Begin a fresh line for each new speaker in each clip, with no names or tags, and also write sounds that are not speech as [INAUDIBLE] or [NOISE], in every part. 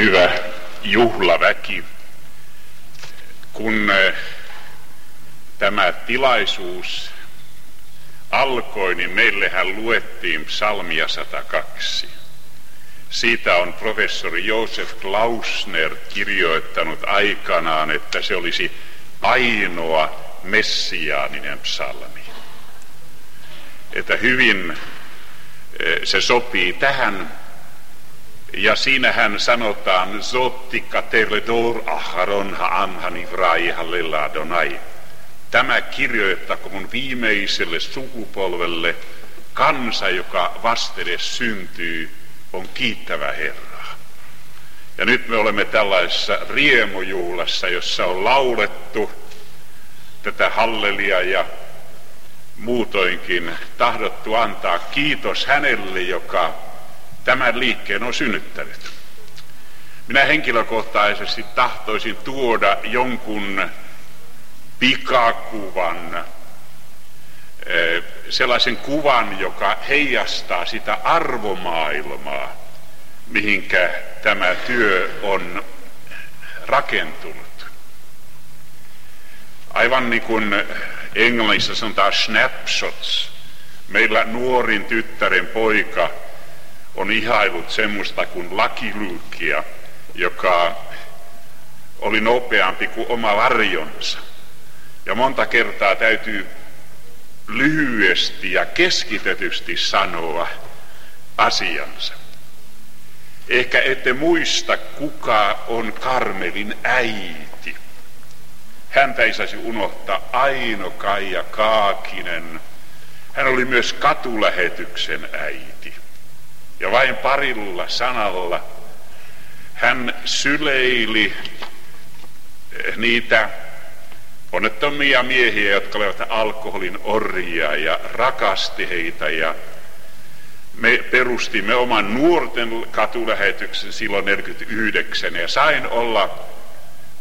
hyvä juhlaväki, kun tämä tilaisuus alkoi, niin meillehän luettiin psalmia 102. Siitä on professori Josef Klausner kirjoittanut aikanaan, että se olisi ainoa messiaaninen psalmi. Että hyvin se sopii tähän ja siinähän sanotaan, Zottika teledor aharon ha'am hanivrai Adonai. Tämä kirjoittakoon viimeiselle sukupolvelle kansa, joka vastede syntyy, on kiittävä Herraa. Ja nyt me olemme tällaisessa riemujuhlassa, jossa on laulettu tätä hallelia ja muutoinkin tahdottu antaa kiitos hänelle, joka tämän liikkeen on synnyttänyt. Minä henkilökohtaisesti tahtoisin tuoda jonkun pikakuvan, eh, sellaisen kuvan, joka heijastaa sitä arvomaailmaa, mihinkä tämä työ on rakentunut. Aivan niin kuin englannissa sanotaan snapshots, meillä nuorin tyttären poika on ihailut semmoista kuin lakiluukkia, joka oli nopeampi kuin oma varjonsa. Ja monta kertaa täytyy lyhyesti ja keskitetysti sanoa asiansa. Ehkä ette muista, kuka on Karmelin äiti. Häntä ei saisi unohtaa Aino Kaija Kaakinen. Hän oli myös katulähetyksen äiti. Ja vain parilla sanalla hän syleili niitä onnettomia miehiä, jotka olivat alkoholin orjia ja rakasti heitä ja me perustimme oman nuorten katulähetyksen silloin 49 ja sain olla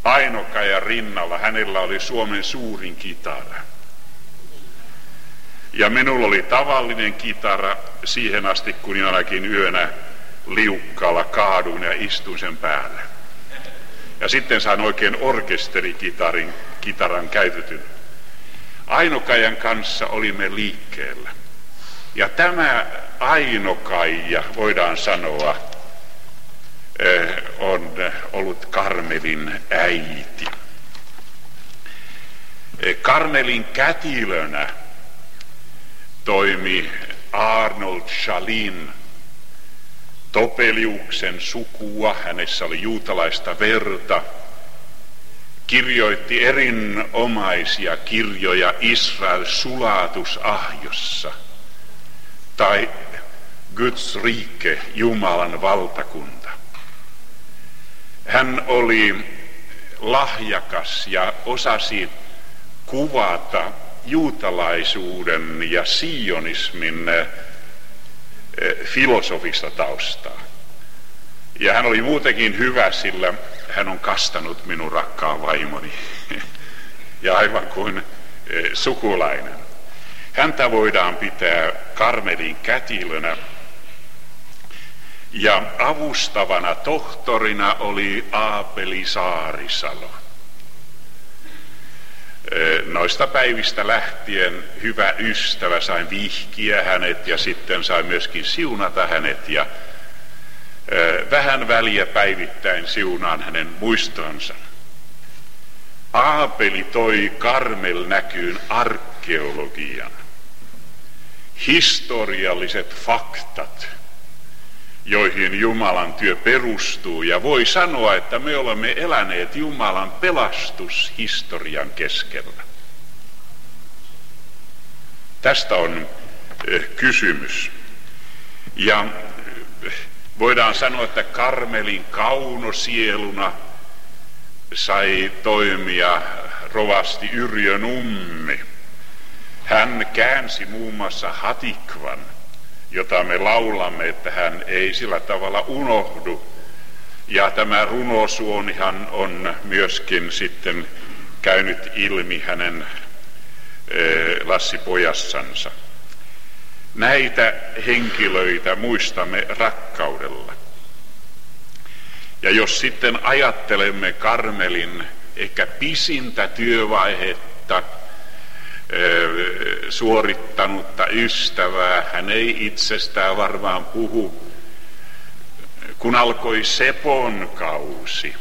Ainokaja rinnalla. Hänellä oli Suomen suurin kitara. Ja minulla oli tavallinen kitara siihen asti, kun jonakin yönä liukkaalla kaaduin ja istuin sen päälle. Ja sitten sain oikein orkesterikitarin kitaran käytetyn. Ainokajan kanssa olimme liikkeellä. Ja tämä Ainokaija, voidaan sanoa, eh, on ollut Karmelin äiti. Eh, Karmelin kätilönä toimi Arnold Shalin, Topeliuksen sukua, hänessä oli juutalaista verta, kirjoitti erinomaisia kirjoja Israel sulatusahjossa tai Guds rike, Jumalan valtakunta. Hän oli lahjakas ja osasi kuvata juutalaisuuden ja sionismin eh, filosofista taustaa. Ja hän oli muutenkin hyvä, sillä hän on kastanut minun rakkaan vaimoni. [LAUGHS] ja aivan kuin eh, sukulainen. Häntä voidaan pitää Karmelin kätilönä. Ja avustavana tohtorina oli Aapeli Saarisalo. Noista päivistä lähtien hyvä ystävä sain vihkiä hänet ja sitten sain myöskin siunata hänet ja vähän väliä päivittäin siunaan hänen muistonsa. Aapeli toi Karmel näkyyn arkeologian, historialliset faktat – joihin Jumalan työ perustuu. Ja voi sanoa, että me olemme eläneet Jumalan pelastushistorian keskellä. Tästä on eh, kysymys. Ja eh, voidaan sanoa, että Karmelin kaunosieluna sai toimia rovasti Yrjö Nummi. Hän käänsi muun muassa Hatikvan – jota me laulamme, että hän ei sillä tavalla unohdu. Ja tämä runosuonihan on myöskin sitten käynyt ilmi hänen Lassi pojassansa. Näitä henkilöitä muistamme rakkaudella. Ja jos sitten ajattelemme Karmelin ehkä pisintä työvaihetta, suorittanutta ystävää, hän ei itsestään varmaan puhu, kun alkoi Sepon kausi.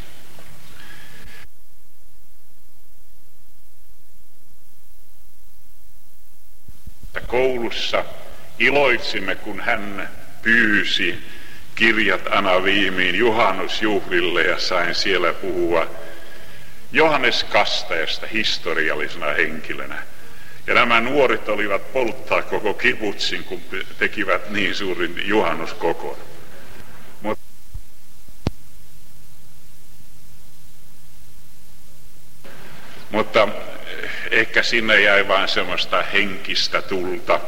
Koulussa iloitsimme, kun hän pyysi kirjat Anaviimiin juhannusjuhlille ja sain siellä puhua Johannes Kastajasta historiallisena henkilönä. Ja nämä nuoret olivat polttaa koko kibutsin, kun tekivät niin suurin juhannuskokon. Mut Mutta ehkä sinne jäi vain semmoista henkistä tulta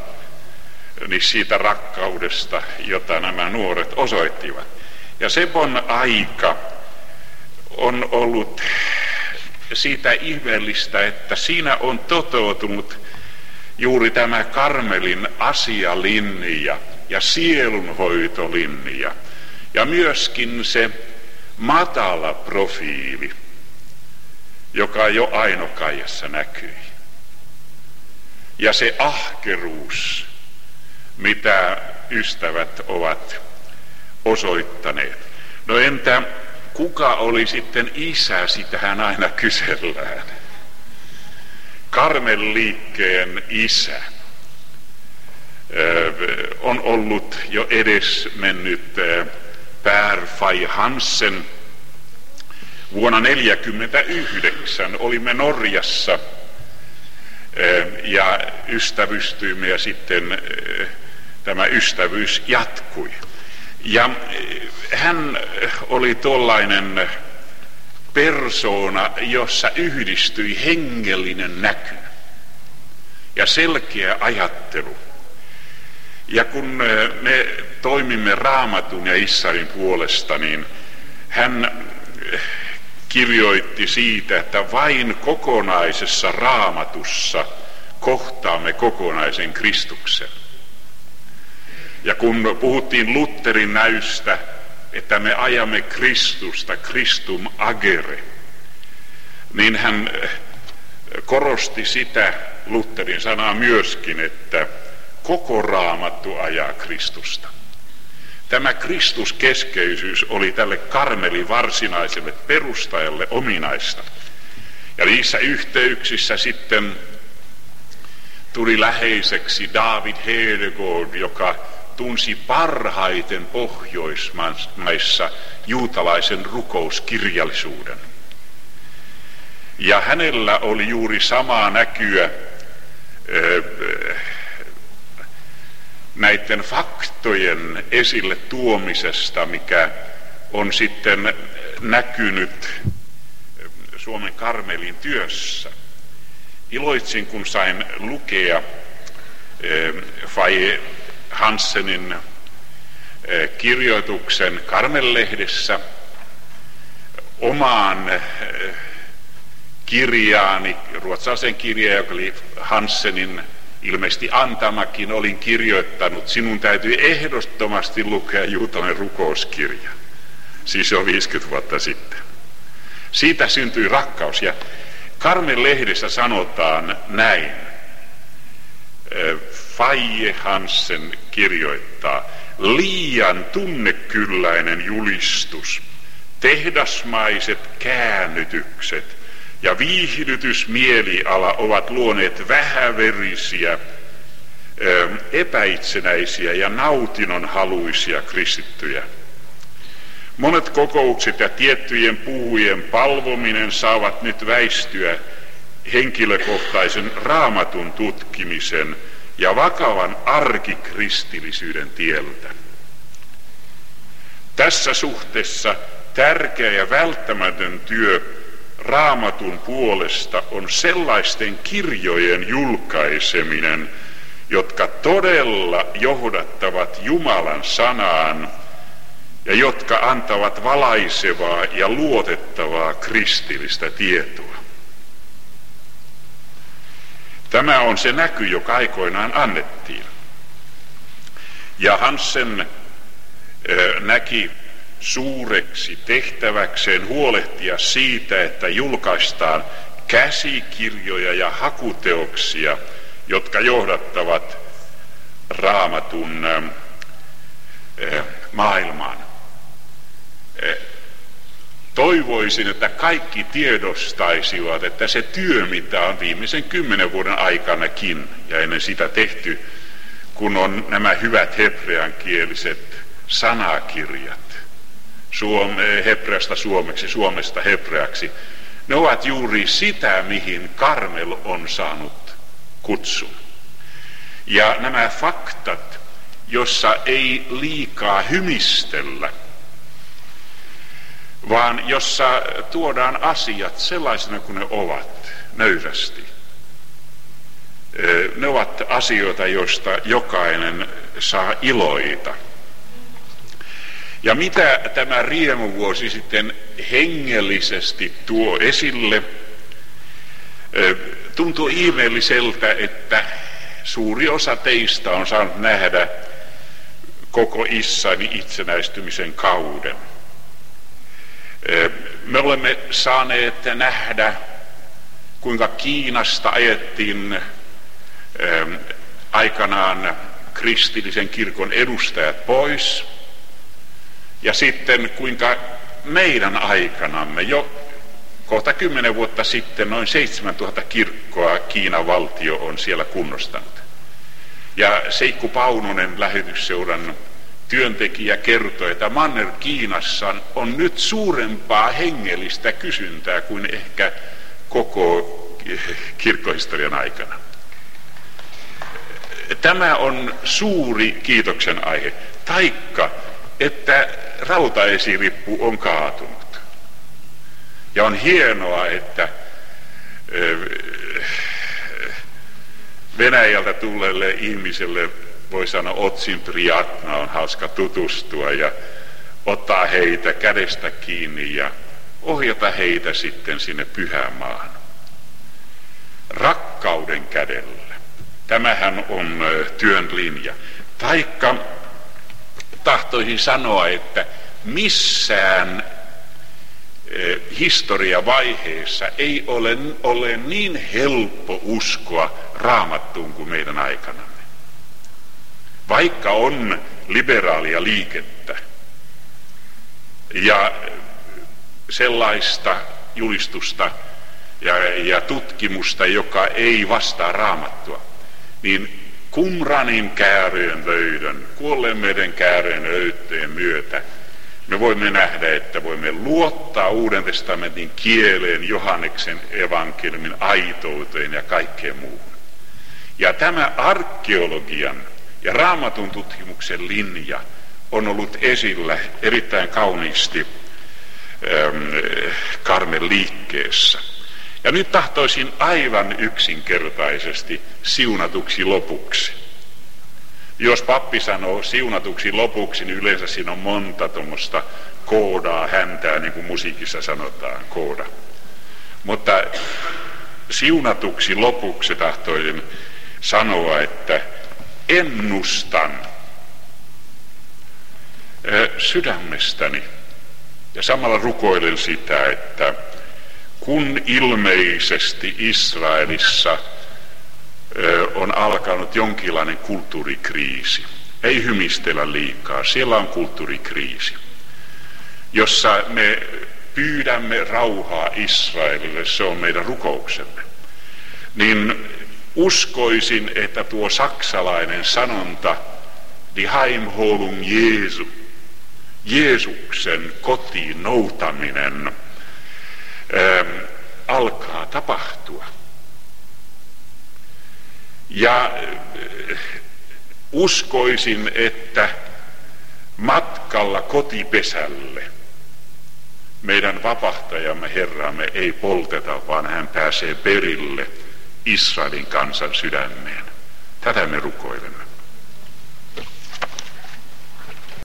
niin siitä rakkaudesta, jota nämä nuoret osoittivat. Ja Sepon aika on ollut siitä ihmeellistä, että siinä on toteutunut juuri tämä Karmelin asialinja ja sielunhoitolinja ja myöskin se matala profiili, joka jo Ainokajassa näkyi. Ja se ahkeruus, mitä ystävät ovat osoittaneet. No entä kuka oli sitten isä, sitähän aina kysellään. Karmeliikkeen isä on ollut jo edes mennyt Per Fai Hansen. Vuonna 1949 olimme Norjassa ja ystävystyimme ja sitten tämä ystävyys jatkui. Ja hän oli tuollainen persoona, jossa yhdistyi hengellinen näky ja selkeä ajattelu. Ja kun me toimimme raamatun ja Issarin puolesta, niin hän kirjoitti siitä, että vain kokonaisessa raamatussa kohtaamme kokonaisen Kristuksen. Ja kun puhuttiin Lutterin näystä, että me ajamme Kristusta, Kristum agere, niin hän eh, korosti sitä Lutterin sanaa myöskin, että koko raamattu ajaa Kristusta. Tämä Kristuskeskeisyys oli tälle karmeli varsinaiselle perustajalle ominaista. Ja niissä yhteyksissä sitten tuli läheiseksi David Hedegaard, joka tunsi parhaiten Pohjoismaissa juutalaisen rukouskirjallisuuden. Ja hänellä oli juuri samaa näkyä näiden faktojen esille tuomisesta, mikä on sitten näkynyt Suomen Karmelin työssä. Iloitsin, kun sain lukea Faye Hansenin eh, kirjoituksen Karmellehdessä omaan eh, kirjaani, ruotsalaisen kirjaan, joka oli Hansenin ilmeisesti antamakin, olin kirjoittanut, sinun täytyy ehdottomasti lukea juutalainen rukouskirja. Siis jo 50 vuotta sitten. Siitä syntyi rakkaus ja Karmen lehdessä sanotaan näin. Faye Hansen kirjoittaa, liian tunnekylläinen julistus, tehdasmaiset käännytykset ja viihdytysmieliala ovat luoneet vähäverisiä, epäitsenäisiä ja nautinnon haluisia kristittyjä. Monet kokoukset ja tiettyjen puhujen palvominen saavat nyt väistyä henkilökohtaisen raamatun tutkimisen ja vakavan arkikristillisyyden tieltä. Tässä suhteessa tärkeä ja välttämätön työ raamatun puolesta on sellaisten kirjojen julkaiseminen, jotka todella johdattavat Jumalan sanaan ja jotka antavat valaisevaa ja luotettavaa kristillistä tietoa. Tämä on se näky, joka aikoinaan annettiin. Ja Hansen näki suureksi tehtäväkseen huolehtia siitä, että julkaistaan käsikirjoja ja hakuteoksia, jotka johdattavat raamatun maailmaan. Toivoisin, että kaikki tiedostaisivat, että se työ, mitä on viimeisen kymmenen vuoden aikanakin ja ennen sitä tehty, kun on nämä hyvät hebreankieliset sanakirjat, Suome, hebreasta suomeksi, suomesta hebreaksi, ne ovat juuri sitä, mihin Karmel on saanut kutsun. Ja nämä faktat, jossa ei liikaa hymistellä, vaan jossa tuodaan asiat sellaisena kuin ne ovat, nöyrästi. Ne ovat asioita, joista jokainen saa iloita. Ja mitä tämä riemuvuosi sitten hengellisesti tuo esille? Tuntuu ihmeelliseltä, että suuri osa teistä on saanut nähdä koko issani itsenäistymisen kauden. Me olemme saaneet nähdä, kuinka Kiinasta ajettiin aikanaan kristillisen kirkon edustajat pois. Ja sitten kuinka meidän aikanamme jo kohta kymmenen vuotta sitten noin 7000 kirkkoa Kiinan valtio on siellä kunnostanut. Ja Seikku Paunonen lähetysseuran työntekijä kertoi, että Manner Kiinassa on nyt suurempaa hengellistä kysyntää kuin ehkä koko kirkkohistorian aikana. Tämä on suuri kiitoksen aihe. Taikka, että rautaesirippu on kaatunut. Ja on hienoa, että Venäjältä tulleelle ihmiselle voi sanoa Otsin Priatna on hauska tutustua ja ottaa heitä kädestä kiinni ja ohjata heitä sitten sinne pyhään maahan. Rakkauden kädellä. Tämähän on työn linja. Taikka tahtoisin sanoa, että missään historiavaiheessa ei ole, ole niin helppo uskoa raamattuun kuin meidän aikanamme. Vaikka on liberaalia liikettä ja sellaista julistusta ja, ja tutkimusta, joka ei vastaa raamattua, niin Kumranin kääröön löydön, kuolleen meidän kääröön öytteen myötä, me voimme nähdä, että voimme luottaa Uuden testamentin kieleen, Johanneksen evankeliumin aitouteen ja kaikkeen muuhun. Ja tämä arkeologian ja raamatun tutkimuksen linja on ollut esillä erittäin kauniisti ähm, Karmen liikkeessä. Ja nyt tahtoisin aivan yksinkertaisesti siunatuksi lopuksi. Jos pappi sanoo siunatuksi lopuksi, niin yleensä siinä on monta tuommoista koodaa, häntää, niin kuin musiikissa sanotaan, kooda. Mutta siunatuksi lopuksi tahtoisin sanoa, että ennustan sydämestäni ja samalla rukoilen sitä, että kun ilmeisesti Israelissa on alkanut jonkinlainen kulttuurikriisi, ei hymistellä liikaa, siellä on kulttuurikriisi, jossa me pyydämme rauhaa Israelille, se on meidän rukouksemme, niin uskoisin, että tuo saksalainen sanonta Die Heimholung Jesu, Jeesuksen kotiin noutaminen, tapahtua. Ja äh, uskoisin, että matkalla kotipesälle meidän vapahtajamme Herramme ei polteta, vaan hän pääsee perille Israelin kansan sydämeen. Tätä me rukoilemme.